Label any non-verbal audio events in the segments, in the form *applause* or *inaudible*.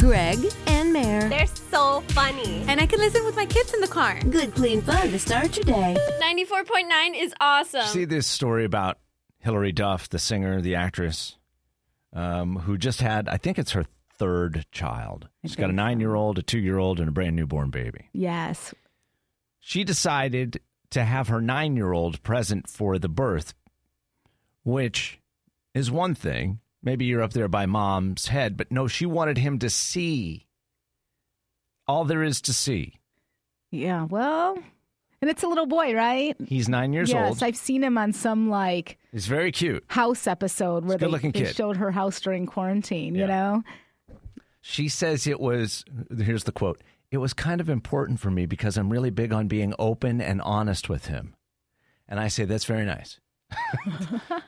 Greg and Mare. They're so funny. And I can listen with my kids in the car. Good, clean fun to start your day. 94.9 is awesome. See this story about Hilary Duff, the singer, the actress, um, who just had, I think it's her third child. She's got a nine year old, a two year old, and a brand newborn baby. Yes. She decided to have her nine year old present for the birth, which is one thing. Maybe you're up there by mom's head, but no, she wanted him to see all there is to see. Yeah. Well, and it's a little boy, right? He's nine years yes, old. Yes, I've seen him on some like He's very cute. house episode where they, they showed her house during quarantine. Yeah. You know. She says it was, here's the quote it was kind of important for me because I'm really big on being open and honest with him. And I say, that's very nice.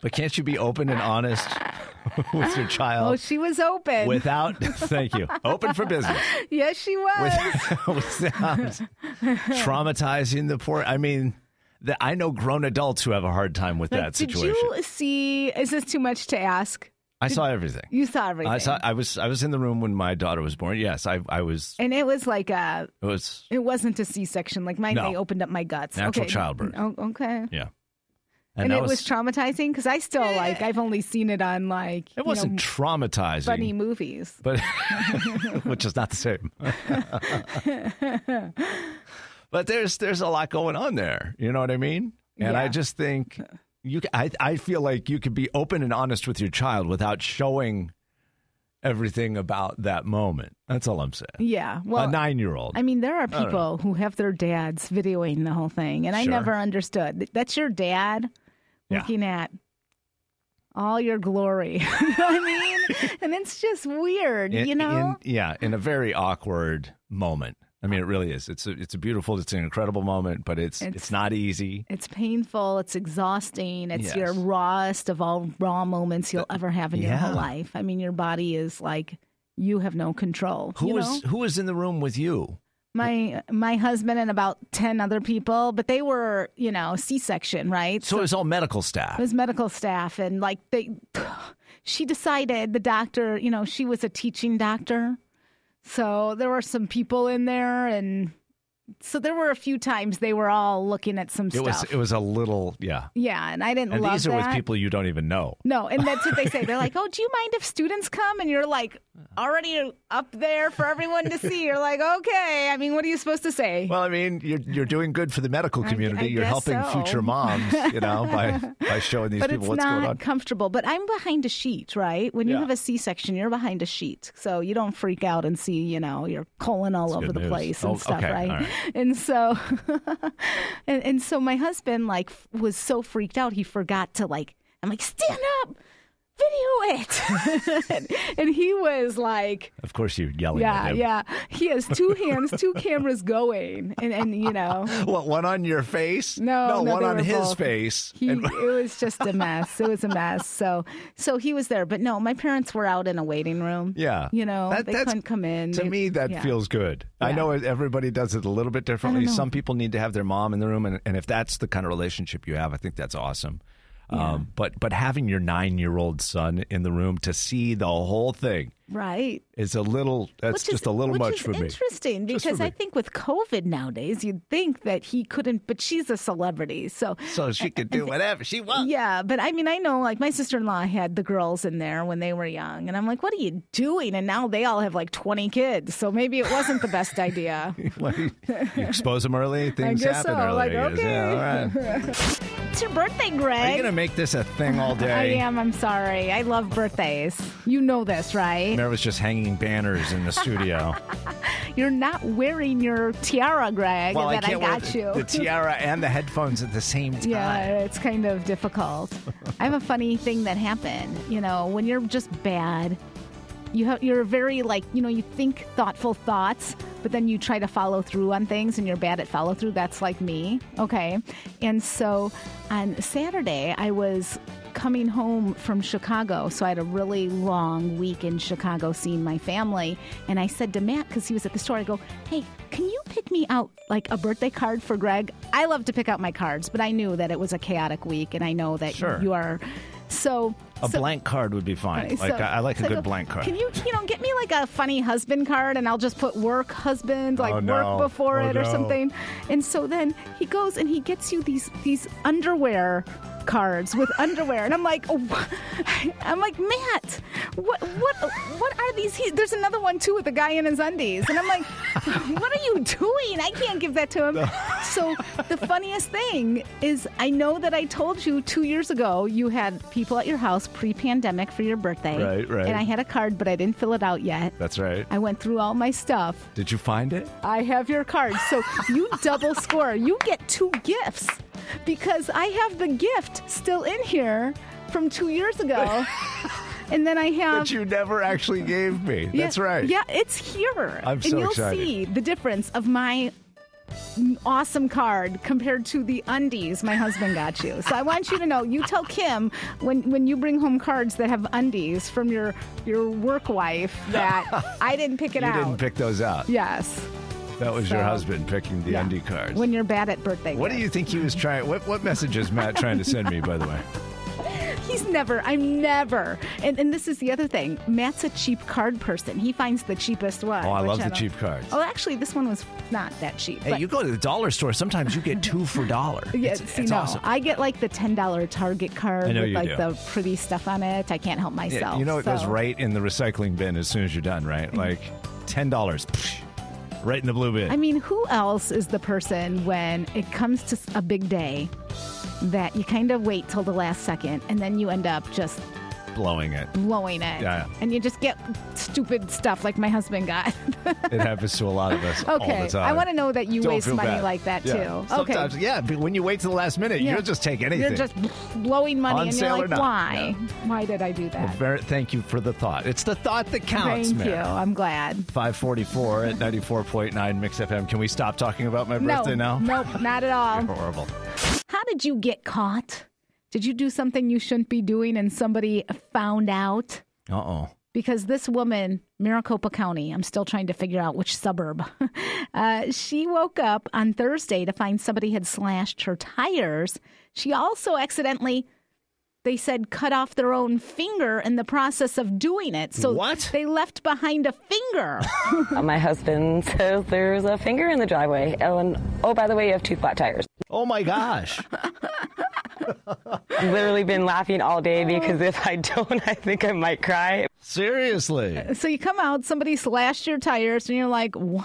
But can't you be open and honest *laughs* with your child? Oh, she was open. without, *laughs* thank you, open for business, yes, she was. *laughs* without traumatizing the poor? I mean, the, I know grown adults who have a hard time with Like, that did situation. you see? Is this too much to ask? I saw everything. You saw everything. I saw. I was. I was in the room when my daughter was born. Yes, I. I was. and it was like a. It was. It wasn't a C-section. Like mine, No. they opened up my guts. Natural okay. childbirth. Oh, okay. Yeah. And, that it was, traumatizing because I still like. I've only seen it on like. It wasn't know, traumatizing. funny movies. but *laughs* *laughs* which is not the same. *laughs* but there's there's a lot going on there. You know what I mean? And I just think you. I I feel like you could be open and honest with your child without showing everything about that moment. That's all I'm saying. Yeah. Well, a nine year old. I mean, there are people who have their dads videoing the whole thing, and I never understood. That's your dad Yeah. looking at all your glory. *laughs* you know what I mean? *laughs* and it's just weird, you know? yeah, in a very awkward moment. I mean, it really is. It's a, it's a beautiful, it's an incredible moment, but it's it's, It's- not easy. it's painful. It's exhausting. It's your rawest of all raw moments you'll ever have in your whole life. I mean, your body is like you have no control. Who you was know? who was in the room with you? My my husband and about ten other people, but they were you know C section, right? So it was all medical staff. It was medical staff, and like they, *sighs* she decided the doctor, you know, she was a teaching doctor, so there were some people in there, and so there were a few times they were all looking at some It stuff. was it was a little yeah. yeah, and I didn't And love these are that. with people you don't even know. No, and that's what they say. They're like, "Oh, do you mind if students come?" And you're like, already up there for everyone to see. You're like, "Okay." I mean, what are you supposed to say? Well, I mean, you're you're doing good for the medical community. I you're helping so. future moms, you know, *laughs* by by showing these but people it's what's not going on. comfortable. But I'm behind a sheet, right? When you Yeah. have a C-section, you're behind a sheet, so you don't freak out and see, you know, your colon all That's over the news. place and Oh, stuff, okay, right? all right. *laughs* And so, *laughs* and, and so my husband like was so freaked out, he forgot to like. I'm like, stand up, video it, *laughs* and, and he was like. Of course, you're yelling Yeah, at him. yeah. He has two *laughs* hands, two cameras going, and and you know, What one on your face? No, no, one on his both. face. he And- it was just a mess. It was a mess. So so he was there, but no, my parents were out in a waiting room. yeah, you know, That- they couldn't come in. To They- me, that yeah. feels good. I know everybody does it a little bit differently. Some people need to have their mom in the room, and, and if that's the kind of relationship you have, I think that's awesome. Um, but but having your nine year old son in the room to see the whole thing right. is a little. That's is- just a little much for me. Interesting because I think with COVID nowadays, you'd think that he couldn't, but she's a celebrity, so So she could do *laughs* whatever she wants. Yeah, but I mean, I know like my sister in law had the girls in there when they were young, and I'm like, what are you doing? And now they all have like 20 kids, so maybe it wasn't the best idea. *laughs* You, you expose them early, *laughs* things guess happen so. early. Like, okay. yeah, all right. it's your birthday, greg Are you gonna make this a thing all day? I am. I'm sorry. I love birthdays. You know this, right? Mary was just hanging banners in the studio. *laughs* You're not wearing your tiara, Greg, well, that I can't wear got the, you. the tiara and the headphones at the same time. Yeah, it's kind of difficult. *laughs* I have a funny thing that happened. You know, when you're just bad, you have you're very like you know you think thoughtful thoughts, but then you try to follow through on things, and you're bad at follow through. That's like me. Okay, and so on Saturday I was coming home from Chicago, so I had a really long week in Chicago seeing my family, and I said to Matt because he was at the store, I go, hey. Can you pick me out like a birthday card for Greg? I love to pick out my cards, but I knew that it was a chaotic week, and I know that Sure. you are. So A So- blank card would be fine. Like so- I, I like a good go, blank card. Can you, you know, get me like a funny husband card, and I'll just put work husband, like Oh, no. work before Oh, it or no. something. And so then he goes and he gets you these these underwear cards with underwear, and I'm like, oh, *laughs* I'm like Matt, what what what are these? He, there's another one too with the guy in his undies, and I'm like, *laughs* what are you doing? I can't give that to him. So the funniest thing is, I know that I told you two years ago you had people at your house pre-pandemic for your birthday, Right, right. And I had a card, but I didn't fill it out yet. That's right. I went through all my stuff. Did you find it? I have your card. So you double score. You get two gifts because I have the gift still in here from two years ago. *laughs* and then I have. That you never actually gave me. Yeah, That's right. Yeah, it's here. I'm and so you'll excited. see the difference of my awesome card compared to the undies my husband got you. So I want you to know, you tell Kim when when you bring home cards that have undies from your your work wife that *laughs* I didn't pick it You out. You didn't pick those out. Yes. That was your husband picking the Yeah. undie cards. When you're bad at birthday. what do you think he was trying? What what message is Matt trying to send me? By the way, *laughs* He's never. I'm never. And, and this is the other thing. Matt's a cheap card person. He finds the cheapest one. oh, I love the cheap cards. Oh, actually, this one was not that cheap. Hey, you go to the dollar store. Sometimes you get two for dollar. *laughs* Yeah, it's, see, it's no, awesome. I get like the ten dollar Target card I with like do. the pretty stuff on it. I can't help Yeah, myself. you know it goes right in the recycling bin as soon as you're done, right? Mm-hmm. Like ten dollars, right in the blue bin. I mean, who else is the person when it comes to a big day that you kind of wait till the last second and then you end up just blowing it. blowing it, Yeah. and you just get stupid stuff like my husband got. It happens to a lot of us *laughs* all okay, the time. I want to know that you Don't waste money bad. like that Yeah. too. Okay. Yeah, but when you wait to the last minute, Yeah. you'll just take anything. You're just blowing money, On and sale you're or like, not. "Why? Why did I do that?" Very, thank you for the thought. It's the thought that counts, Thank man. you. I'm glad. 544 at 94.9 Mix FM. Can we stop talking about my birthday no, now? nope, not at all. *laughs* You're horrible. How did you get caught? Did you do something you shouldn't be doing and somebody found out? Uh oh. Because this woman, Maricopa County, I'm still trying to figure out which suburb, *laughs* uh, she woke up on Thursday to find somebody had slashed her tires. She also accidentally, they said, cut off their own finger in the process of doing it. So What? they left behind a finger. *laughs* Uh, My husband says there's a finger in the driveway. Oh, and oh, by the way, you have two flat tires. Oh my gosh. *laughs* I've literally been laughing all day because if I don't, I think I might cry. Seriously. so you come out, somebody slashed your tires, and you're like, "Wha-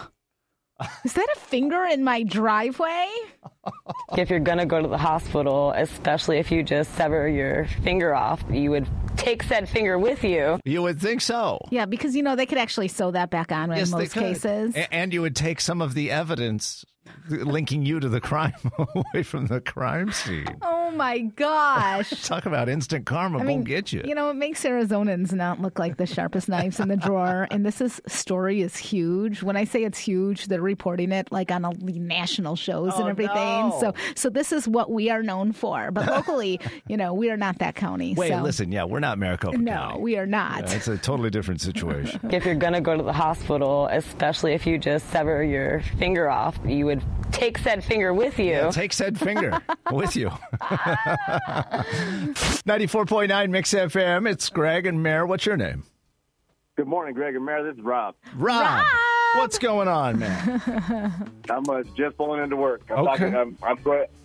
is that a finger in my driveway? If you're going to go to the hospital, especially if you just sever your finger off, you would take said finger with you. You would think so. Yeah, because you know they could actually sew that back on in Yes, they most cases. And you would take some of the evidence linking you to the crime *laughs* away from the crime scene. oh my gosh. *laughs* Talk about instant karma I mean, won't get you. You know, it makes Arizonans not look like the sharpest knives in the drawer. And this is story is huge. When I say it's huge, they're reporting it like on all the national shows and Oh, everything. no. So, so this is what we are known for. But *laughs* locally, you know, we are not that county. Wait, so. listen, yeah, we're not Maricopa County. No, County. we are not. Yeah, it's a totally different situation. If you're going to go to the hospital, especially if you just sever your finger off, you would take said finger with you. Take said finger *laughs* with you. 94.9 Mix FM. It's Greg and Mare. What's your name? Good morning, Greg and Mary. This is Rob. Rob. Rob! What's going on, man? *laughs* I'm uh, just pulling into work. I'm Okay. talking. I'm I'm,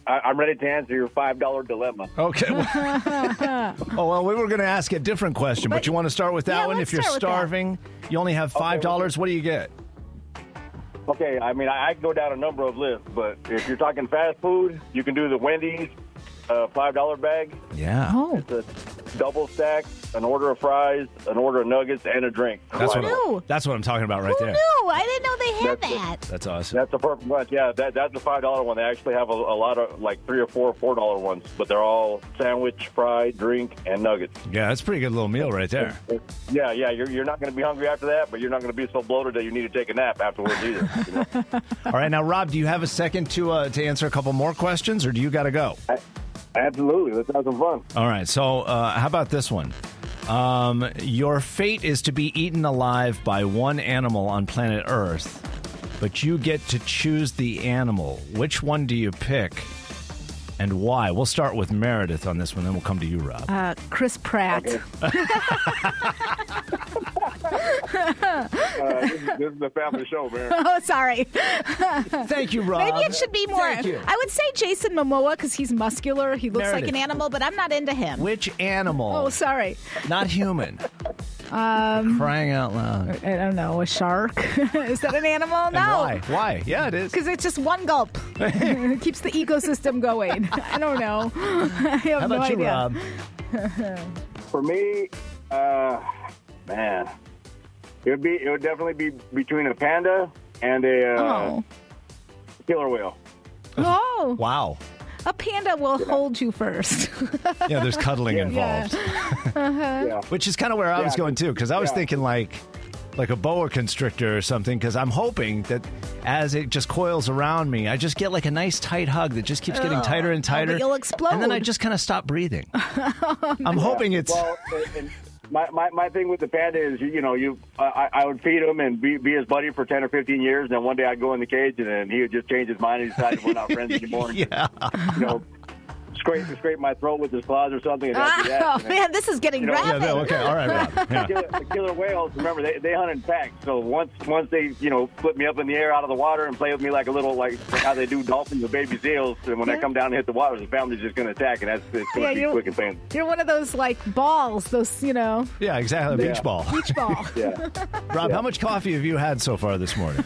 I- I'm ready to answer your five dollar dilemma. Okay. *laughs* oh, well, we were going to ask a different question, but, But- you want to start with that Yeah, one? If you're start with that. starving, you only have $5. What do you get? Okay, I mean I, I can go down a number of lists, but if you're talking fast food, you can do the Wendy's uh, five dollar bag, Yeah. Oh, the double stack, an order of fries, an order of nuggets, and a drink. That's what, knew? that's what I'm talking about right who there. knew? I didn't know they had That's it. that. That's awesome. That's the perfect bunch. Yeah, that, that's the five dollar one. They actually have a, a lot of like three or four four dollar ones, but they're all sandwich, fried, drink, and nuggets. Yeah, that's a pretty good little meal right there. Yeah, yeah. You're, you're not going to be hungry after that, but you're not going to be so bloated that you need to take a nap afterwards either. you know? *laughs* All right, now, Rob, do you have a second to uh, to answer a couple more questions, or do you got to go? Absolutely. Let's have some fun. All right, so uh, how about this one? Um, your fate is to be eaten alive by one animal on planet Earth, but you get to choose the animal. Which one do you pick, and why? We'll start with Meredith on this one, then we'll come to you, Rob. Uh, Chris Pratt. *laughs* *laughs* Uh, this, is, this is a family show, man. *laughs* Oh, sorry. Thank you, Rob. Maybe it should be more. Thank you. I would say Jason Momoa because he's muscular. He looks like an animal, but I'm not into him. Which animal? Oh, sorry. Not human. Um, Crying out loud. I don't know. A shark? *laughs* Is that an animal? And No. why? Why? Yeah, it is. Because it's just one gulp. It *laughs* keeps the ecosystem going. I don't know. *laughs* I have How no about you, idea. Rob? For me, uh, man, it would be it would definitely be between a panda and a uh, Oh. killer whale. Oh, Wow. A panda will hold you first. *laughs* Yeah, there's cuddling Yeah. involved, Yeah. *laughs* Uh-huh. which is kind of where I was going too, because I was Yeah. thinking like, like a boa constrictor or something, because I'm hoping that as it just coils around me, I just get like a nice tight hug that just keeps getting tighter and tighter. Oh, you'll explode. And then I just kind of stop breathing. *laughs* I'm hoping it's. Well, and, and my, my my thing with the panda is, you, know, you I, I would feed him and be, be his buddy for ten or fifteen years, and then one day I'd go in the cage, and then he would just change his mind and decide we're not friends anymore. *laughs* yeah. You know, scrape scrape my throat with his claws or something. And that'd that. oh And man, this is getting You know, Yeah, rapid. no, okay, all right, Rob. *laughs* Yeah. killer, the killer whales, remember they, they hunt in packs. So once once they you know flip me up in the air out of the water and play with me like a little like how they do dolphins or baby seals, and when they come down and hit the water, the family's just going to attack, and that's it's going Yeah, be you- quick and painful. You're one of those like balls, those you know, Yeah, exactly. Beach Yeah. ball. beach ball. *laughs* Yeah, *laughs* Rob, how much coffee have you had so far this morning?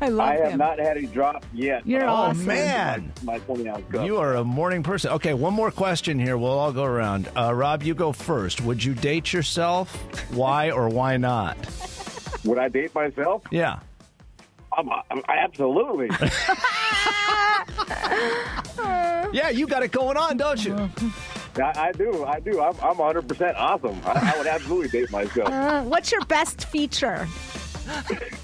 I love I have him. not had a drop yet. You're but I'll- awesome. man. my twenty ounce cup. You are a morning person. Okay, one more question here. We'll all go around. Uh, Rob, you go first. Would you date yourself? Why or why not? Would I date myself? Yeah. I'm, I'm, absolutely. *laughs* *laughs* Yeah, you got it going on, don't you? I, I do. I do. I'm, I'm 100 percent awesome. I, I would absolutely date myself. Uh, what's your best feature?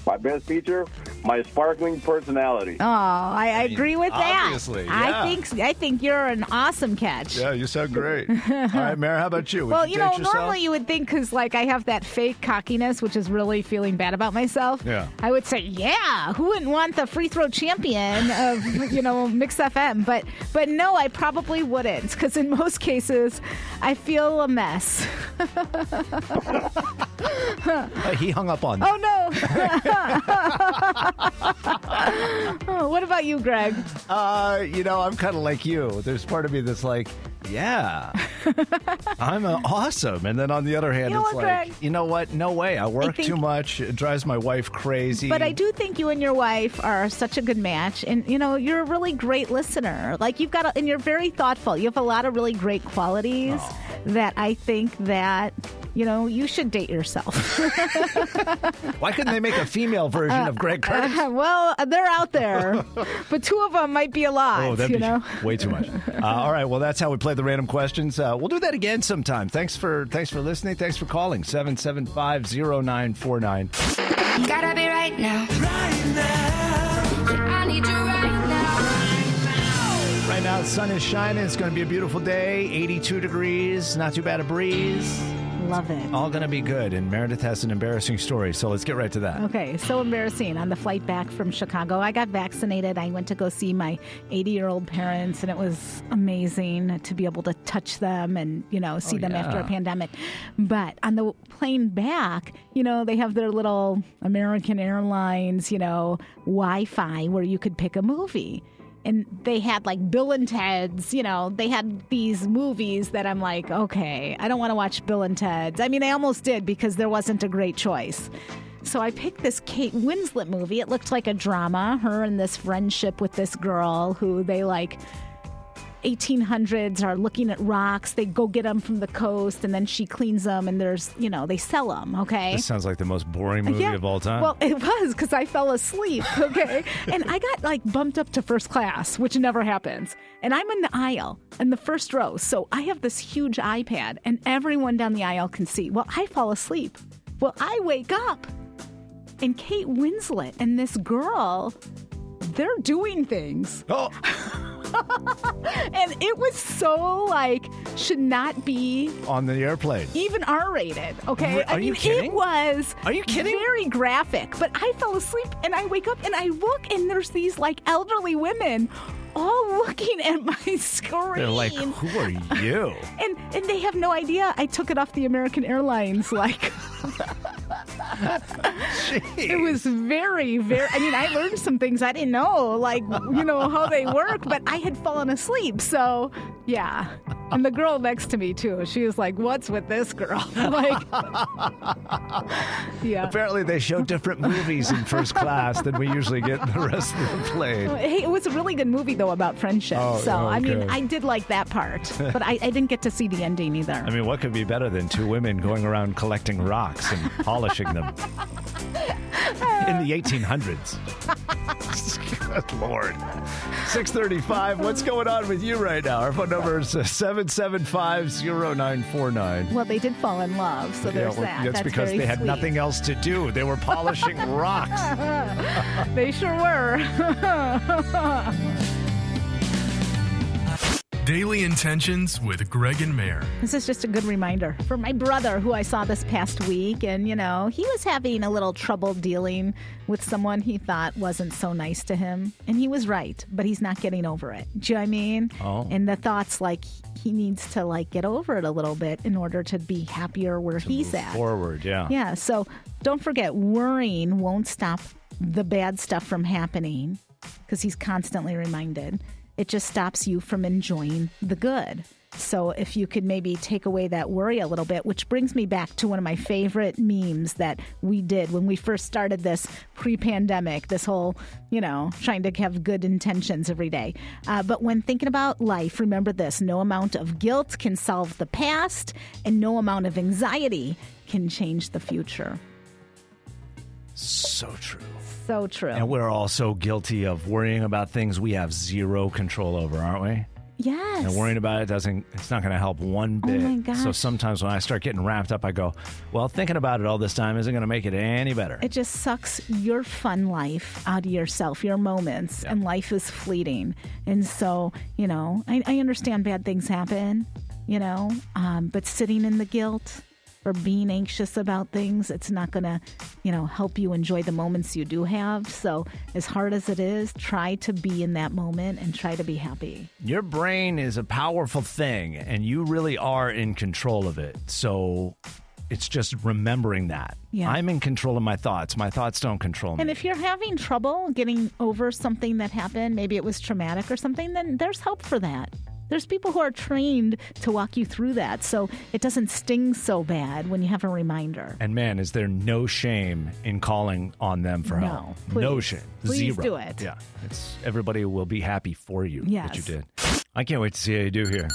My best feature, my sparkling personality. Oh, I, I agree with that. obviously, yeah. I think I think you're an awesome catch. Yeah, you sound great. *laughs* All right, Mary, how about you? Would Well, you, you date know, yourself? normally you would think because like I have that fake cockiness, which is really feeling bad about myself. Yeah. I would say, yeah, who wouldn't want the free throw champion of *laughs* you know Mix FM? But but no, I probably wouldn't because in most cases, I feel a mess. *laughs* He hung up on that. Oh no! *laughs* what about you, Greg? Uh, you know, I'm kind of like you. There's part of me that's like, yeah, I'm uh, awesome. And then on the other hand, You know it's what, like, Greg? you know what? No way. I work think- too much. It drives my wife crazy. But I do think you and your wife are such a good match, and you know you're a really great listener. Like you've got, a, and you're very thoughtful. You have a lot of really great qualities that I think that you know you should date yourself. *laughs* Why couldn't they make a female version of Greg Curtis? well, they're out there, but two of them might be alive. Oh, that'd you be know. way too much. Uh, all right, well, that's how we play the random questions. Uh, we'll do that again sometime. Thanks for thanks for listening. Thanks for calling seven seven five zero nine four nine. Gotta be right now. I need you right now. Right now, the sun is shining. It's going to be a beautiful day. 82 degrees. Not too bad a breeze. Love it. All going to be good. And Meredith has an embarrassing story, so let's get right to that. Okay, so embarrassing. On the flight back from Chicago, I got vaccinated. I went to go see my 80 year old parents, and it was amazing to be able to touch them and, you know, see Oh, them after a pandemic. But on the plane back, you know, they have their little American Airlines, you know, Wi Fi where you could pick a movie. And they had like Bill and Ted's, you know, they had these movies that I'm like, okay, I don't want to watch Bill and Ted's. I mean, I almost did because there wasn't a great choice. So I picked this Kate Winslet movie. It looked like a drama, her and this friendship with this girl who they like 1800s are looking at rocks. They go get them from the coast and then she cleans them and there's, you know, they sell them, okay? This sounds like the most boring uh, movie Yeah. of all time. Well, it was because I fell asleep. *laughs* Okay, and I got like bumped up to first class, which never happens. And I'm in the aisle in the first row, so I have this huge iPad, and everyone down the aisle can see. Well, I fall asleep. Well, I wake up, and Kate Winslet and this girl, they're doing things oh, *laughs* and it was so like should not be On the airplane. even R rated. Okay, Re- I are you kidding? It was. Are you kidding? Very graphic. But I fell asleep and I wake up and I look and there's these like elderly women all *laughs* looking at my screen. They're like, who are you? *laughs* and and they have no idea I took it off the American Airlines like. It was very, very. I mean, I learned some things I didn't know, like you know how they work, but I had fallen asleep. So, yeah. And the girl next to me too. She was like, "What's with this girl?" *laughs* like, yeah. Apparently, they show different movies in first class than we usually get in the rest of the plane. Hey, it was a really good movie though about friendship. Oh, so I mean. I did like that part, but I, I didn't get to see the ending either. I mean, what could be better than two women going around collecting rocks and polishing them in the 1800s? *laughs* Good Lord. 635, what's going on with you right now? Our phone number is uh, 775-0949. well, they did fall in love, so there's well, that. That's, That's because they had sweet. nothing else to do. They were polishing *laughs* rocks. They sure were. *laughs* Daily Intentions with Greg and Mare. This is just a good reminder for my brother who I saw this past week. And, you know, he was having a little trouble dealing with someone he thought wasn't so nice to him. And he was right, but he's not getting over it. Do you know what I mean? Oh. And the thoughts like he needs to like get over it a little bit in order to be happier where he's at. Forward, yeah. Yeah. So don't forget, worrying won't stop the bad stuff from happening because he's constantly reminded. It just stops you from enjoying the good. So if you could maybe take away that worry a little bit, which brings me back to one of my favorite memes that we did when we first started this pre-pandemic, this whole, you know, trying to have good intentions every day. Uh, but when thinking about life, remember this: no amount of guilt can solve the past, and no amount of anxiety can change the future. So true. So true. And we're all so guilty of worrying about things we have zero control over, aren't we? yes. And worrying about it doesn't, it's not going to help one bit. my gosh. So sometimes when I start getting wrapped up, I go, well, thinking about it all this time isn't going to make it any better. It just sucks your fun life out of yourself, your moments, and life is fleeting. And so, you know, I, I understand bad things happen, you know, um, but sitting in the guilt or being anxious about things, it's not going to, you know, help you enjoy the moments you do have. So, as hard as it is, try to be in that moment and try to be happy. Your brain is a powerful thing, and you really are in control of it. So it's just remembering that. Yeah. I'm in control of my thoughts. My thoughts don't control me. And if you're having trouble getting over something that happened, maybe it was traumatic or something, then there's help for that. There's people who are trained to walk you through that so it doesn't sting so bad when you have a reminder. And man, is there no shame in calling on them for No, help? please. No shame. Please Zero. do it. Yeah. It's everybody will be happy for you that you did. I can't wait to see how you do here.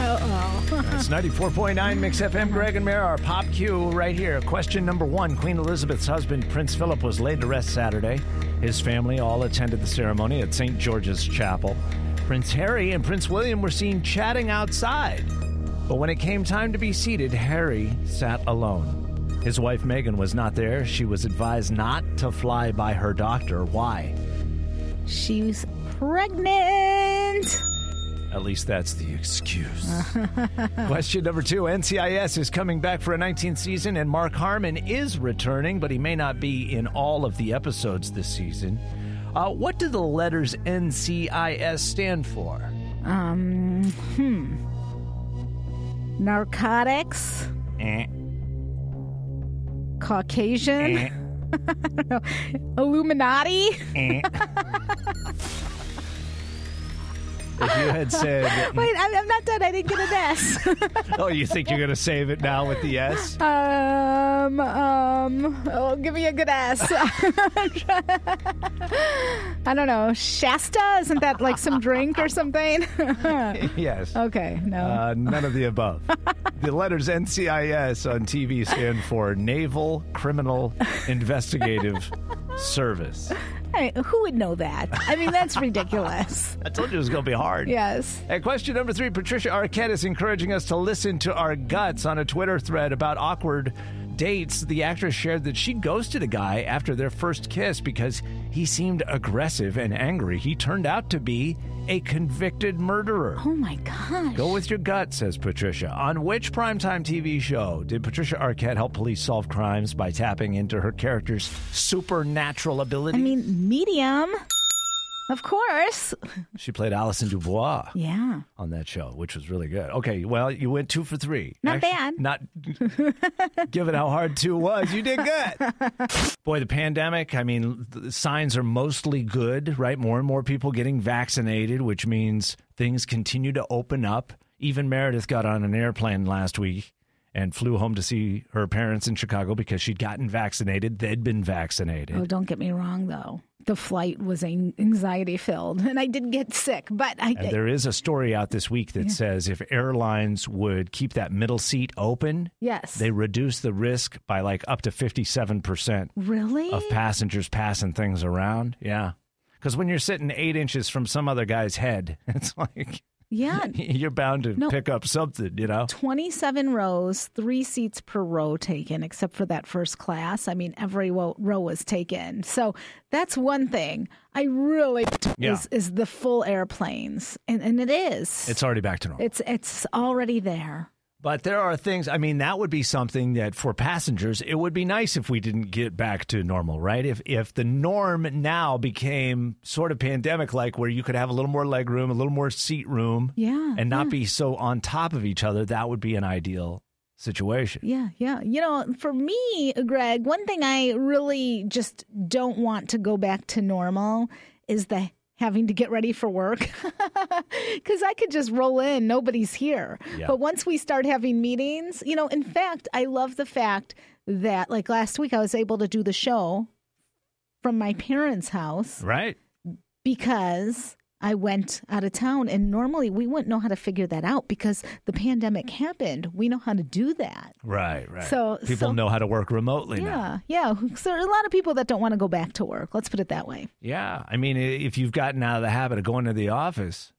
Uh-oh. It's *laughs* 94.9 Mix FM. Greg and Mare, our pop Q right here. Question number one Queen Elizabeth's husband, Prince Philip, was laid to rest Saturday. His family all attended the ceremony at St. George's Chapel. Prince Harry and Prince William were seen chatting outside. But when it came time to be seated, Harry sat alone. His wife Meghan was not there. She was advised not to fly by her doctor. Why? She's pregnant. At least that's the excuse. *laughs* Question number two NCIS is coming back for a 19th season, and Mark Harmon is returning, but he may not be in all of the episodes this season. Uh, what do the letters NCIS stand for? Um, hmm. Narcotics, Eh, Caucasian, eh, *laughs* Illuminati. eh. *laughs* if you had said, *laughs* Wait, I'm, I'm not done. I didn't get an S. *laughs* oh, you think you're going to save it now with the S? Um, um, oh, give me a good S. *laughs* I don't know. Shasta? Isn't that like some drink or something? yes. okay, no. Uh, none of the above. the letters NCIS on TV stand for Naval Criminal Investigative Service. *laughs* Who would know that? I mean, that's ridiculous. *laughs* I told you it was going to be hard. Yes. And question number three Patricia Arquette is encouraging us to listen to our guts on a Twitter thread about awkward dates, the actress shared that she ghosted a guy after their first kiss because he seemed aggressive and angry. He turned out to be a convicted murderer. Oh my gosh. Go with your gut, says Patricia. On which primetime TV show did Patricia Arquette help police solve crimes by tapping into her character's supernatural ability? I mean, medium. Of course. *laughs* she played Allison DuBois Yeah. on that show, which was really good. Okay, well, you went two for three. Not bad. Not *laughs* given how hard two was, you did good. *laughs* Boy, the pandemic, I mean, the signs are mostly good, right? More and more people getting vaccinated, which means things continue to open up. Even Meredith got on an airplane last week and flew home to see her parents in Chicago because she'd gotten vaccinated. They'd been vaccinated. Oh, don't get me wrong, though. The flight was anxiety filled, and I did get sick, but I. And there is a story out this week that says if airlines would keep that middle seat open, yes. they reduce the risk by like up to 57% really? of passengers passing things around. Yeah. Because when you're sitting eight inches from some other guy's head, *laughs* it's like yeah. *laughs* you're bound to No. pick up something, you know? 27 rows, three seats per row taken, except for that first class. I mean, every row was taken. So that's one thing. I really Yeah. is, is the full airplanes, and, and it is. It's already back to normal. it's it's already there. But there are things, I mean, that would be something that for passengers, it would be nice if we didn't get back to normal, right? If if the norm now became sort of pandemic like where you could have a little more leg room, a little more seat room, Yeah, and not yeah. be so on top of each other, that would be an ideal situation. Yeah, yeah. You know, for me, Greg, one thing I really just don't want to go back to normal is the having to get ready for work *laughs* because I could just roll in, nobody's here. Yeah. But once we start having meetings, you know, in fact, I love the fact that, like last week, I was able to do the show from my parents' house Right? because I went out of town. And normally we wouldn't know how to figure that out because the pandemic happened. We know how to do that. Right, right. So- people so- know how to work remotely now. Yeah, yeah. So there are a lot of people that don't want to go back to work. Let's put it that way. Yeah. I mean, if you've gotten out of the habit of going to the office,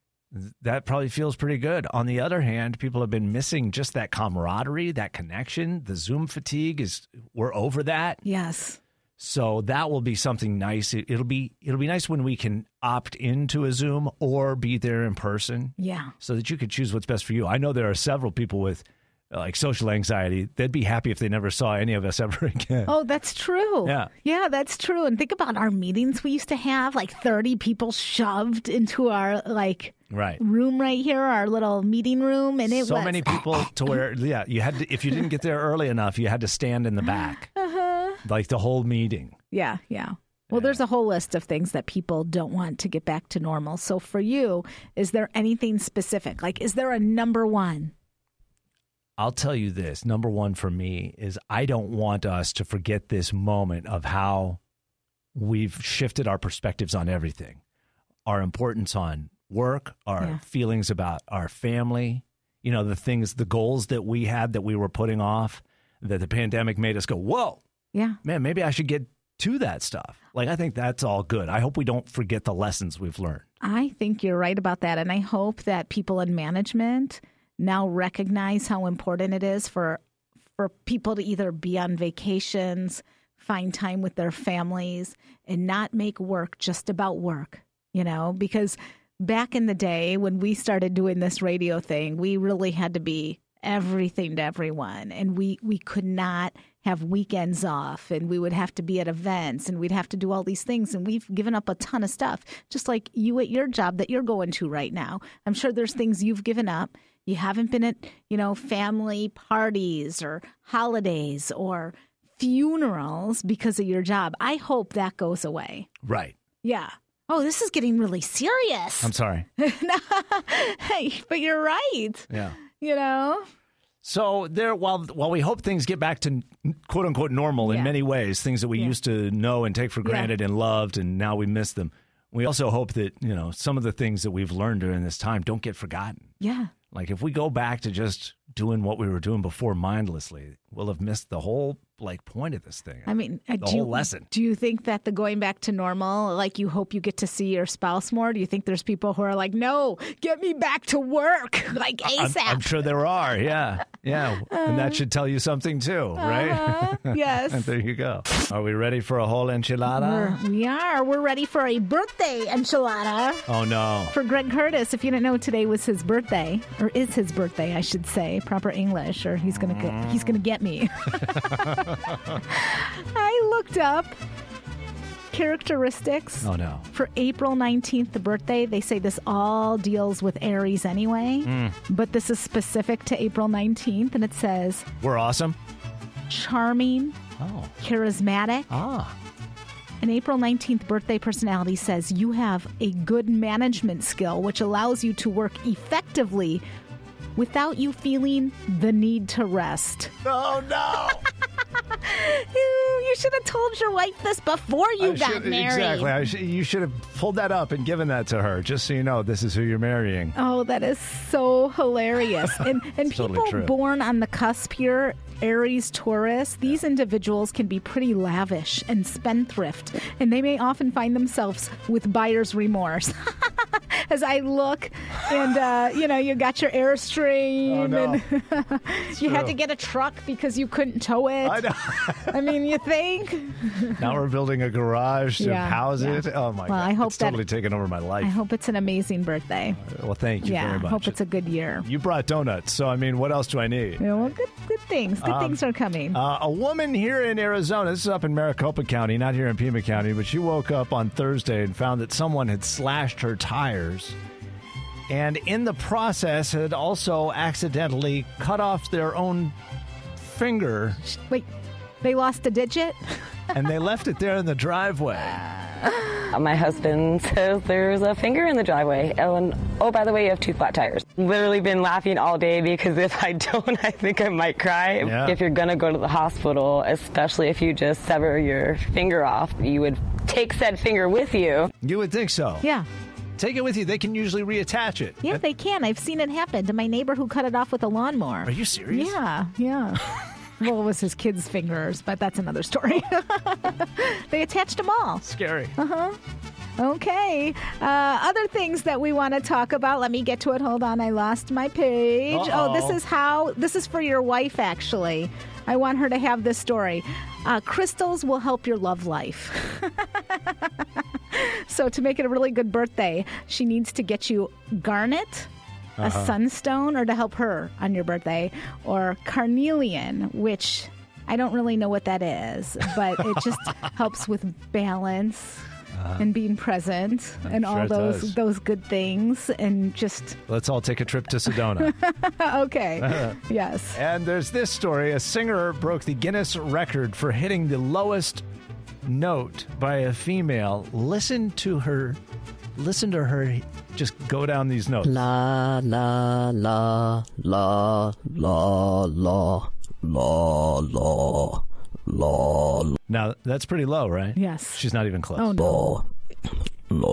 that probably feels pretty good. On the other hand, people have been missing just that camaraderie, that connection. The Zoom fatigue is we're over that. Yes. So that will be something nice. It, it'll be it'll be nice when we can opt into a Zoom or be there in person Yeah. so that you could choose what's best for you. I know there are several people with like social anxiety. They'd be happy if they never saw any of us *laughs* ever again. Oh, that's true. Yeah. Yeah, that's true. And think about our meetings we used to have like 30 people shoved into our like Right. room right here, our little meeting room and it was so was many people to where *coughs* yeah you had to if you didn't get there early enough you had to stand in the back Uh-huh. Like the whole meeting Yeah, yeah. Well, there's a whole list of things that people don't want to get back to normal. So for you, is there anything specific? Like is there a number 1? i'll tell you this number one for me is i don't want us to forget this moment of how we've shifted our perspectives on everything our importance on work our Yeah. feelings about our family you know the things the goals that we had that we were putting off that the pandemic made us go whoa Yeah. man, maybe I should get to that stuff. Like, I think that's all good. I hope we don't forget the lessons we've learned. I think you're right about that. And I hope that people in management now recognize how important it is for for people to either be on vacations, find time with their families, and not make work just about work, you know, because back in the day when we started doing this radio thing, we really had to be everything to everyone. And we we could not have weekends off and we would have to be at events and we'd have to do all these things and we've given up a ton of stuff. Just like you at your job that you're going to right now. I'm sure there's things you've given up. You haven't been at you know family parties or holidays or funerals because of your job. I hope that goes away. Right. yeah. Oh this is getting really serious. I'm sorry. *laughs* hey but you're right. Yeah. You know So there, while while we hope things get back to quote unquote normal in Yeah. many ways, things that we Yeah. used to know and take for Yeah. granted and loved, and now we miss them. We also hope that you know some of the things that we've learned during this time don't get forgotten. yeah Like if we go back to just doing what we were doing before mindlessly, we'll have missed the whole like point of this thing. I mean, uh, the do you, whole lesson. Do you think that the going back to normal, like you hope you get to see your spouse more? Do you think there's people who are like, no, get me back to work, *laughs* like I'm, ASAP? I'm sure there are. Yeah, yeah, and that should tell you something too, right? Uh, yes. *laughs* there you go. Are we ready for a whole enchilada? We're, we are. We're ready for a birthday enchilada Oh no. for Greg Curtis. If you didn't know, today was his birthday, or is his birthday, I should say, proper English, or he's gonna get, he's gonna get me. *laughs* *laughs* I looked up characteristics. Oh no. For April 19th, the birthday, they say this all deals with Aries anyway, but this is specific to April 19th, and it says We're awesome. charming, Oh. charismatic. Ah. An April 19th birthday personality says you have a good management skill, which allows you to work effectively without you feeling the need to rest. Oh no. *laughs* You, you should have told your wife this before you I got should- married. Exactly. I should, you should have pulled that up and given that to her, just so you know this is who you're marrying. Oh, that is so hilarious. *laughs* And and It's totally people born on the cusp here, Aries Taurus, these individuals can be pretty lavish and spendthrift, and they may often find themselves with buyer's remorse. *laughs* As I look, and uh, you know, you got your airstream, Oh, no. and *laughs* you had to get a truck because you couldn't tow it. I know. *laughs* I mean, you think? now we're building a garage to Yeah, house yeah. it. Oh my Well, god. I hope it's that- totally taken over my life. I hope it's an amazing birthday. well, thank you yeah, very much. I hope it's a good year. you brought donuts, so I mean, what else do I need? Yeah, well, good, good things. Good things are coming. Uh, a woman here in Arizona, this is up in Maricopa County, not here in Pima County, but she woke up on Thursday and found that someone had slashed her tires. And in the process, had also accidentally cut off their own finger Wait, they lost a digit? *laughs* and they left it there in the driveway. *laughs* My husband says there's a finger in the driveway. Oh, and oh, by the way, you have two flat tires. Literally been laughing all day because if I *laughs* don't, I think I might cry. Yeah. If you're gonna go to the hospital, especially if you just sever your finger off, you would take said finger with you. You would think so. Yeah. Take it with you. They can usually reattach it. Yeah, they can. I've seen it happen to my neighbor who cut it off with a lawnmower. Are you serious? Yeah, yeah. *laughs* well, it was his kid's fingers, but that's another story. *laughs* they attached them all. Scary. Uh-huh. Okay. Uh, other things that we want to talk about. Let me get to it. Hold on. I lost my page. Oh, this is how. This is for your wife, actually. I want her to have this story. Uh, crystals will help your love life. *laughs* so, to make it a really good birthday, she needs to get you garnet, a sunstone, or to help her on your birthday, or carnelian, which I don't really know what that is, but it just *laughs* helps with balance and being present and Uh-huh. sure all those does. those good things and just Let's all take a trip to Sedona. *laughs* okay. *laughs* yes. And there's this story. A singer broke the Guinness record for hitting the lowest note by a female. Listen to her. Listen to her just go down these notes. La la la la la la la la la Now, that's pretty low, right? Yes. She's not even close. Oh no. la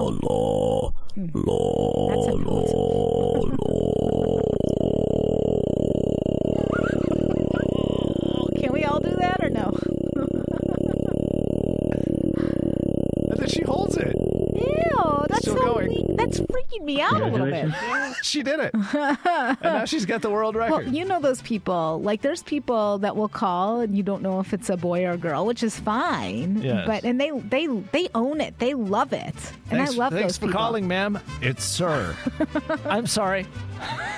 la la That's a note. Freaking me out a little bit. *laughs* She did it. and now she's got the world Well, record. you know those people. Like, there's people that will call and you don't know if it's a boy or a girl, which is fine. Yes. But and they they they own it. They love it, and thanks, I love thanks those for people. calling, ma'am. It's sir. *laughs* I'm sorry.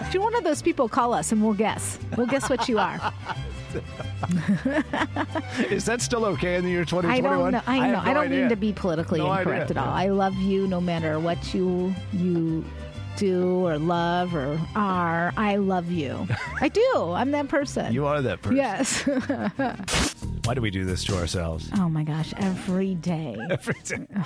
If you're one of those people, call us and we'll guess. We'll guess what you are. *laughs* *laughs* Is that still okay in the year I 2021? don't know. I know. no I don't idea. mean to be politically No incorrect idea. at all. I love you no matter what you you do or love or are. I love you. *laughs* I do. I'm that person. You are that person. Yes. *laughs* Why do we do this to ourselves? oh my gosh, every day.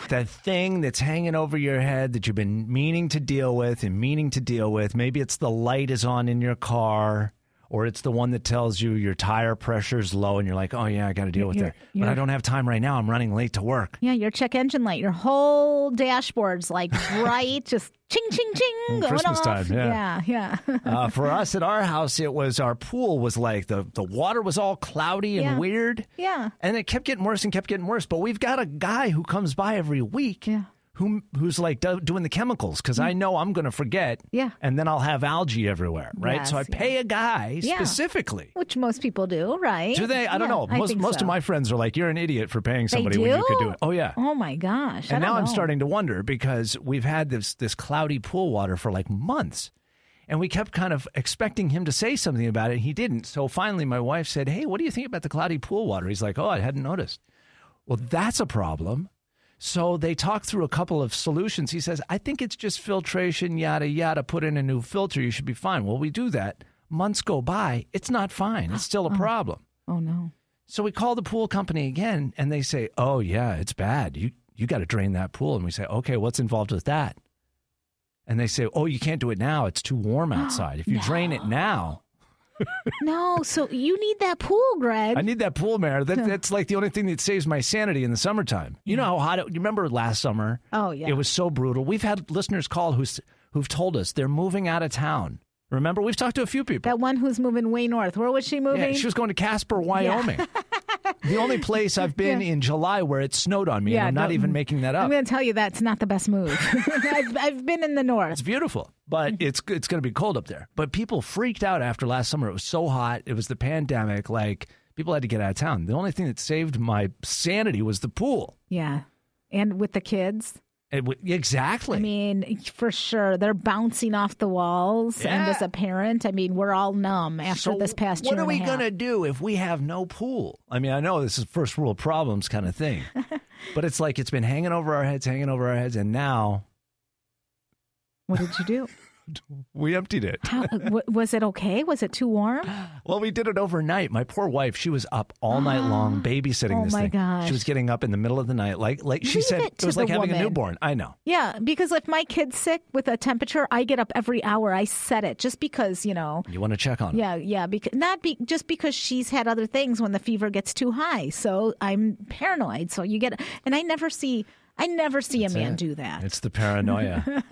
that thing that's hanging over your head that you've been meaning to deal with and meaning to deal with. Maybe it's the light is on in your car, or it's the one that tells you your tire pressure's low and you're like, oh, yeah, I got to deal with You're- that. But I don't have time right now. I'm running late to work. Yeah, your check engine light, your whole dashboard's like *laughs* bright, just ching, ching, ching, Mm, going Christmas off. time, yeah. yeah. yeah. uh, for *laughs* us at our house, it was our pool was like the, the water was all cloudy and Yeah. weird. Yeah. And it kept getting worse and kept getting worse. But we've got a guy who comes by every week Yeah. Who, who's like do, doing the chemicals because I mm. know I'm going to forget. Yeah. And then I'll have algae everywhere, right? so I yeah. pay a guy Yeah. specifically. Which most people do, right? Do they? I don't know. Most most so. of my friends are like, "You're an idiot for paying somebody when you could do it." Oh yeah. Oh my gosh. And now I'm starting to wonder because we've had this this cloudy pool water for like months. And we kept kind of expecting him to say something about it. He didn't. So finally my wife said, "Hey, what do you think about the cloudy pool water?" He's like, "Oh, I hadn't noticed." Well, that's a problem. So they talk through a couple of solutions. He says, "I think it's just filtration, yada yada. Put in a new filter, you should be fine." Well, we do that. Months go by, it's not fine. It's still a *gasps* oh. problem. Oh no. So we call the pool company again, and they say, "Oh yeah, it's bad. You you got to drain that pool." And we say, "Okay, what's involved with that?" And they say, "Oh, you can't do it now. It's too warm *gasps* outside. If you drain it now, No, so you need that pool, Greg. I need that pool, Mare. That, that's like the only thing that saves my sanity in the summertime. You know how hot? It, you remember last summer? Oh, yeah. it was so brutal. We've had listeners call who's who've told us they're moving out of town. Remember, we've talked to a few people. that one who's moving way north. Where was she moving? Yeah, she was going to Casper, Wyoming. *laughs* the only place I've been in July where it snowed on me, and I'm not even making that up. I'm going to tell you that's not the best move. *laughs* I've, I've been in the north. It's beautiful, but it's it's going to be cold up there. But people freaked out after last summer. It was so hot. It was the pandemic. Like people had to get out of town. The only thing that saved my sanity was the pool. Yeah. And with the kids. W- exactly. I mean, for sure, they're bouncing off the walls. And as a parent, I mean, we're all numb after so this past year. what are we half. gonna do if we have no pool? I mean, I know this is first world problems kind of thing, *laughs* but it's like it's been hanging over our heads, hanging over our heads, and now What did you do? *laughs* we emptied it. How, w- was it okay? Was it too warm? *gasps* Well, we did it overnight. My poor wife, she was up all night long *gasps* babysitting Oh, this my thing. gosh. She was getting up in the middle of the night, like like she Leave said, it to was like the having a newborn. I know. Yeah, because if my kid's sick with a temperature, I get up every hour. I set it just because, you know. You want to check on her. Yeah, yeah, because not be, just because she's had other things when the fever gets too high. So I'm paranoid. So you get and I never see I never see a man it. do that. It's the paranoia. *laughs*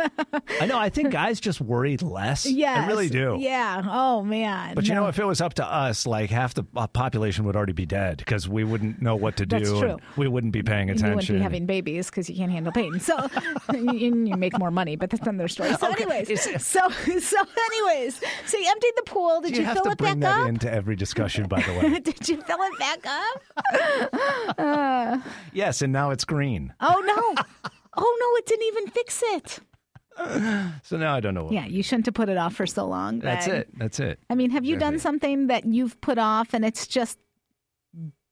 I know. I think guys just worry less. Yeah, I really do. Yeah. Oh man. But you No. know, if it was up to us, like half the uh, population would already be dead because we wouldn't know what to do. That's true. we wouldn't be paying attention. you wouldn't be having babies because you can't handle pain. So *laughs* *laughs* you, you make more money, but that's another story. So, anyways, Is- so so anyways, so you emptied the pool. Did you you, have fill to it bring back that up? into every discussion, by the way. Did you fill it back up? yes, and now it's green. Oh no! Oh. oh no! It didn't even fix it. So now I don't know what. Yeah, you shouldn't have put it off for so long. That's Greg. it. That's it. I mean, have you That's done something that you've put off and it's just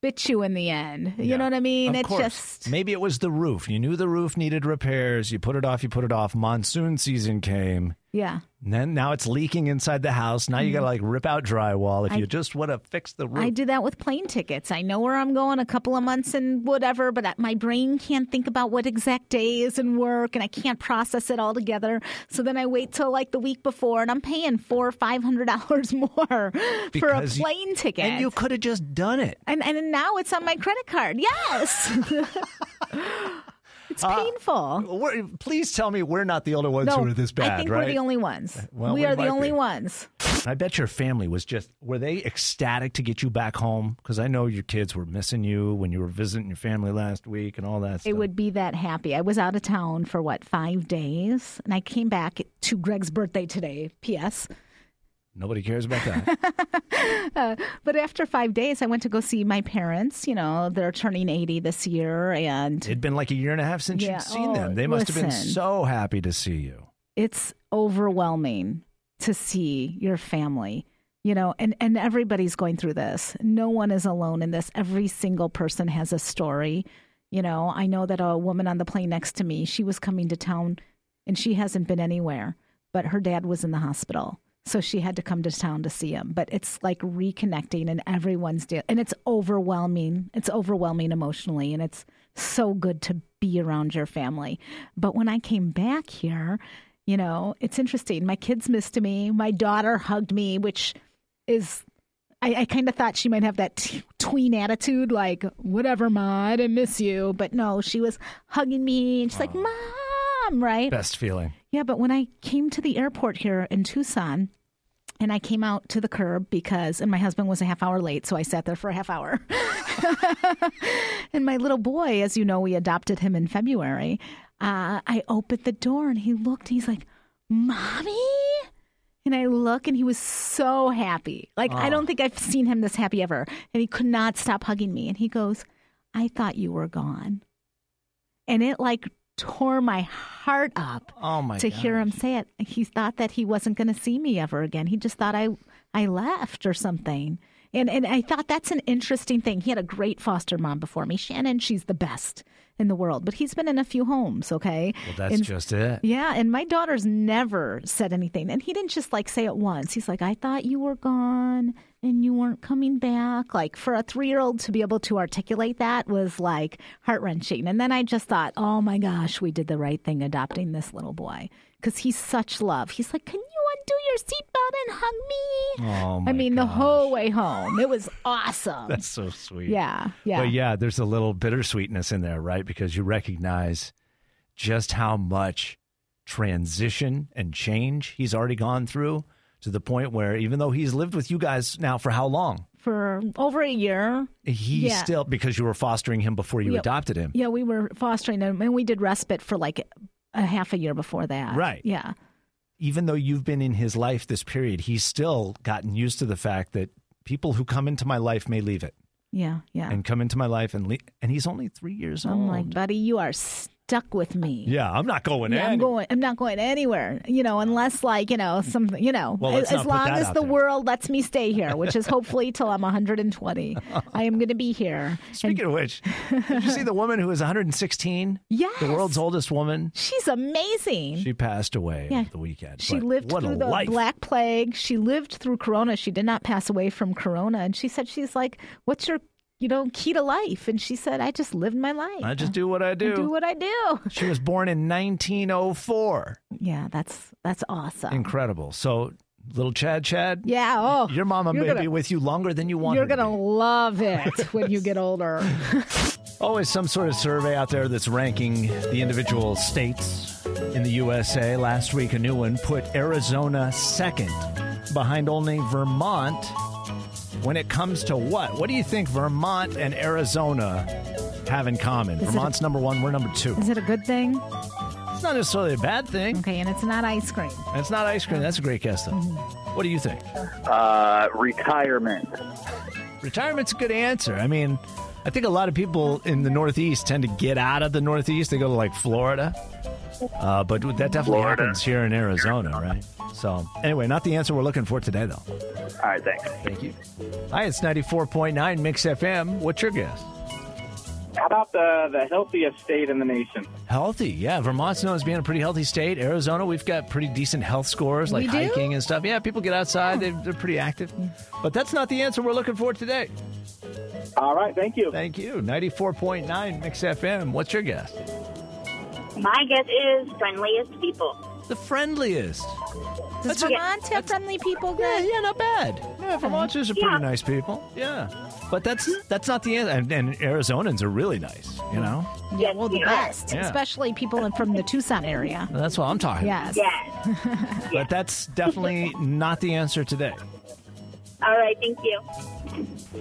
bit you in the end? You Yeah. know what I mean? Of it's course. just Maybe it was the roof. You knew the roof needed repairs. You put it off. You put it off. Monsoon season came. Yeah. And then now it's leaking inside the house. Now you got to like rip out drywall. If Mm-hmm. I- you just want to fix the roof. I do that with plane tickets. I know where I'm going a couple of months and whatever, but my brain can't think about what exact day is and work, and I can't process it all together. So then I wait till like the week before, and I'm paying four or five hundred dollars *laughs* more for a Because you- plane ticket. and you could have just done it. and and now it's on my credit card. Yes, *laughs* *laughs* it's Uh, painful. We're, please tell me we're not the only ones No, who are this bad, I think right? we're the only ones. Well, we we are the only be. ones. I bet your family was just were they ecstatic to get you back home? Because I know your kids were missing you when you were visiting your family last week and all that stuff. It would be that happy. I was out of town for what five days, and I came back to Greg's birthday today. P.S. Nobody cares about that. *laughs* Uh, but after five days, I went to go see my parents. You know, they're turning 80 this year, and It'd been like a year and a half since Yeah, you'd seen oh, them. They must have been so happy to see you. it's overwhelming to see your family. You know, and, and everybody's going through this. No one is alone in this. Every single person has a story. You know, I know that a woman on the plane next to me, she was coming to town and she hasn't been anywhere, but her dad was in the hospital. So she had to come to town to see him. But it's like reconnecting and everyone's de- and it's overwhelming. It's overwhelming emotionally and it's so good to be around your family. But when I came back here, you know, it's interesting. My kids missed me. My daughter hugged me, which is. I, I kind of thought she might have that t- tween attitude, like whatever, ma, I didn't miss you. But no, she was hugging me, and she's like, "Mom," right? Best feeling. Yeah, but when I came to the airport here in Tucson, and I came out to the curb because, and my husband was a half hour late, so I sat there for a half hour. *laughs* and my little boy, as you know, we adopted him in February. Uh, I opened the door and he looked, he's like, Mommy? And I look and he was so happy. Like, I don't think I've seen him this happy ever. And he could not stop hugging me. And he goes, I thought you were gone. And it like tore my heart up Oh my to hear him say it. He thought that he wasn't going to see me ever again. He just thought I I left or something. And and I thought that's an interesting thing. He had a great foster mom before me, Shannon. She's the best in the world, but he's been in a few homes. Okay, Well, that's And- just it. yeah, and my daughter's never said anything. And he didn't just like say it once. He's like, I thought you were gone and you weren't coming back. Like for a three year old to be able to articulate that was like heart wrenching. And then I just thought, oh my gosh, we did the right thing adopting this little boy because he's such love. He's like, Can you undo your seatbelt and hug me? Oh my I mean, the whole way home. It was awesome. That's so sweet. yeah, yeah. But yeah, there's a little bittersweetness in there, right? Because you recognize just how much transition and change he's already gone through to the point where even though he's lived with you guys now for how long? For over a year, He Yeah. still because you were fostering him before you Yeah. adopted him. Yeah, we were fostering him, and we did respite for like a half a year before that. Right. Yeah. Even though you've been in his life this period, he's still gotten used to the fact that people who come into my life may leave it Yeah. Yeah. and come into my life and leave. And he's only three years I'm old. like, buddy, you are stuck with me. yeah, I'm not going Yeah, I'm going. I'm not going anywhere. You know, unless like you know something. You know, Well, let's as long as the there. world lets me stay here, which is hopefully till I'm 120. I am going to be here. *laughs* Speaking of which, did you see the woman who was 116? Yes. The world's oldest woman? She's amazing. She passed away Yeah. the weekend. She lived through the life. Black Plague. She lived through Corona. She did not pass away from Corona. And she said, she's like, what's your, you know, key to life? And she said, I just lived my life. I just do what I I do. do what I do. She was born in 1904. Yeah, that's that's awesome. Incredible. So, little Chad Chad, Yeah. Oh, your mama may gonna- be with you longer than you want You're to gonna be. love it when you get older. *laughs* *laughs* Always some sort of survey out there that's ranking the individual states in the USA. Last week, a new one put Arizona second behind only Vermont when it comes to what? What do you think Vermont and Arizona have in common? Is it a- Vermont's number one, we're number two. Is it a good thing? It's not necessarily a bad thing. Okay, and it's not ice cream. And it's not ice cream. That's a great guess, though. Mm-hmm. What do you think? Uh, retirement. Retirement's a good answer. I mean, I think a lot of people in the Northeast tend to get out of the Northeast. They go to like Florida. Uh, but that definitely Florida. happens here in Arizona, right? So, anyway, not the answer we're looking for today, though. All right, thanks. Thank you. Hi, it's 94.9 Mix FM. What's your guess? How about the the healthiest state in the nation? Healthy. Yeah, Vermont's known as being a pretty healthy state. Arizona, we've got pretty decent health scores like hiking and stuff. Yeah, people get outside, they, they're pretty active. But that's not the answer we're looking for today. All right, thank you. Thank you. 94.9 Mix FM. What's your guess? My guess is friendliest people. The friendliest. Does That's a- Vermont have friendly people? Yeah, yeah, not bad. Yeah, Vermonters are pretty Yeah. nice people. Yeah, but that's that's not the answer. And, and Arizonans are really nice. You know, Yeah, well, the best, Yeah. especially people from the Tucson area. that's what I'm talking. Yes. Yes. *laughs* But that's definitely not the answer today. All right, thank you.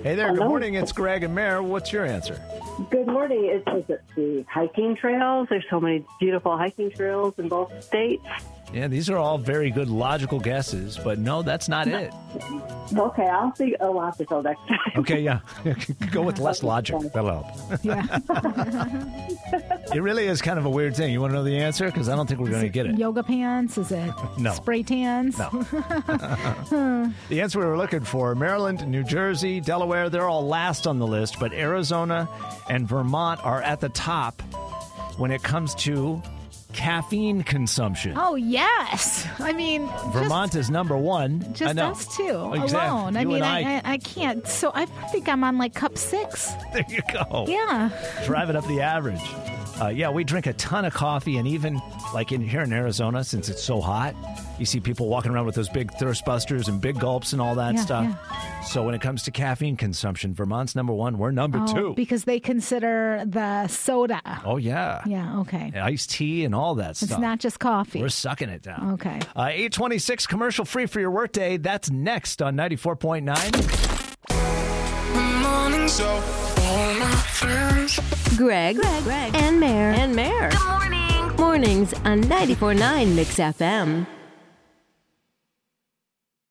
Hey there. Good morning. It's Greg and Mare. What's your answer? Good morning. It's, is it the hiking trails? There's so many beautiful hiking trails in both states. Yeah, these are all very good logical guesses, but no, that's not it. Okay, I'll see oh, a logical next time. Okay, yeah, *laughs* go with less logic. That'll help. Yeah. *laughs* It really is kind of a weird thing. You want to know the answer? Because I don't think we're going to get it. Yoga pants? Is it *laughs* No. spray tans? No. the answer we were looking for Maryland, New Jersey, Delaware, they're all last on the list, but Arizona and Vermont are at the top when it comes to caffeine consumption. Oh yes. I mean, Vermont is number one. just, just us two Exactly. alone. I mean, I, I. I I can't. So I think I'm on like cup six. There you go. Yeah. Driving up the average. Uh, yeah, we drink a ton of coffee, and even like in here in Arizona, since it's so hot, you see people walking around with those big thirst busters and big gulps and all that Yeah, stuff. So when it comes to caffeine consumption, Vermont's number one. We're number Oh, two. because they consider the soda. oh yeah, Yeah, okay. And iced tea and all that It's stuff. It's not just coffee. We're sucking it down. Okay. Uh, 826 commercial free for your workday. That's next on 94.9. Morning show. All my friends. Greg, Greg, and Mare. And Mare. Good morning. Mornings on 94.9 Mix FM.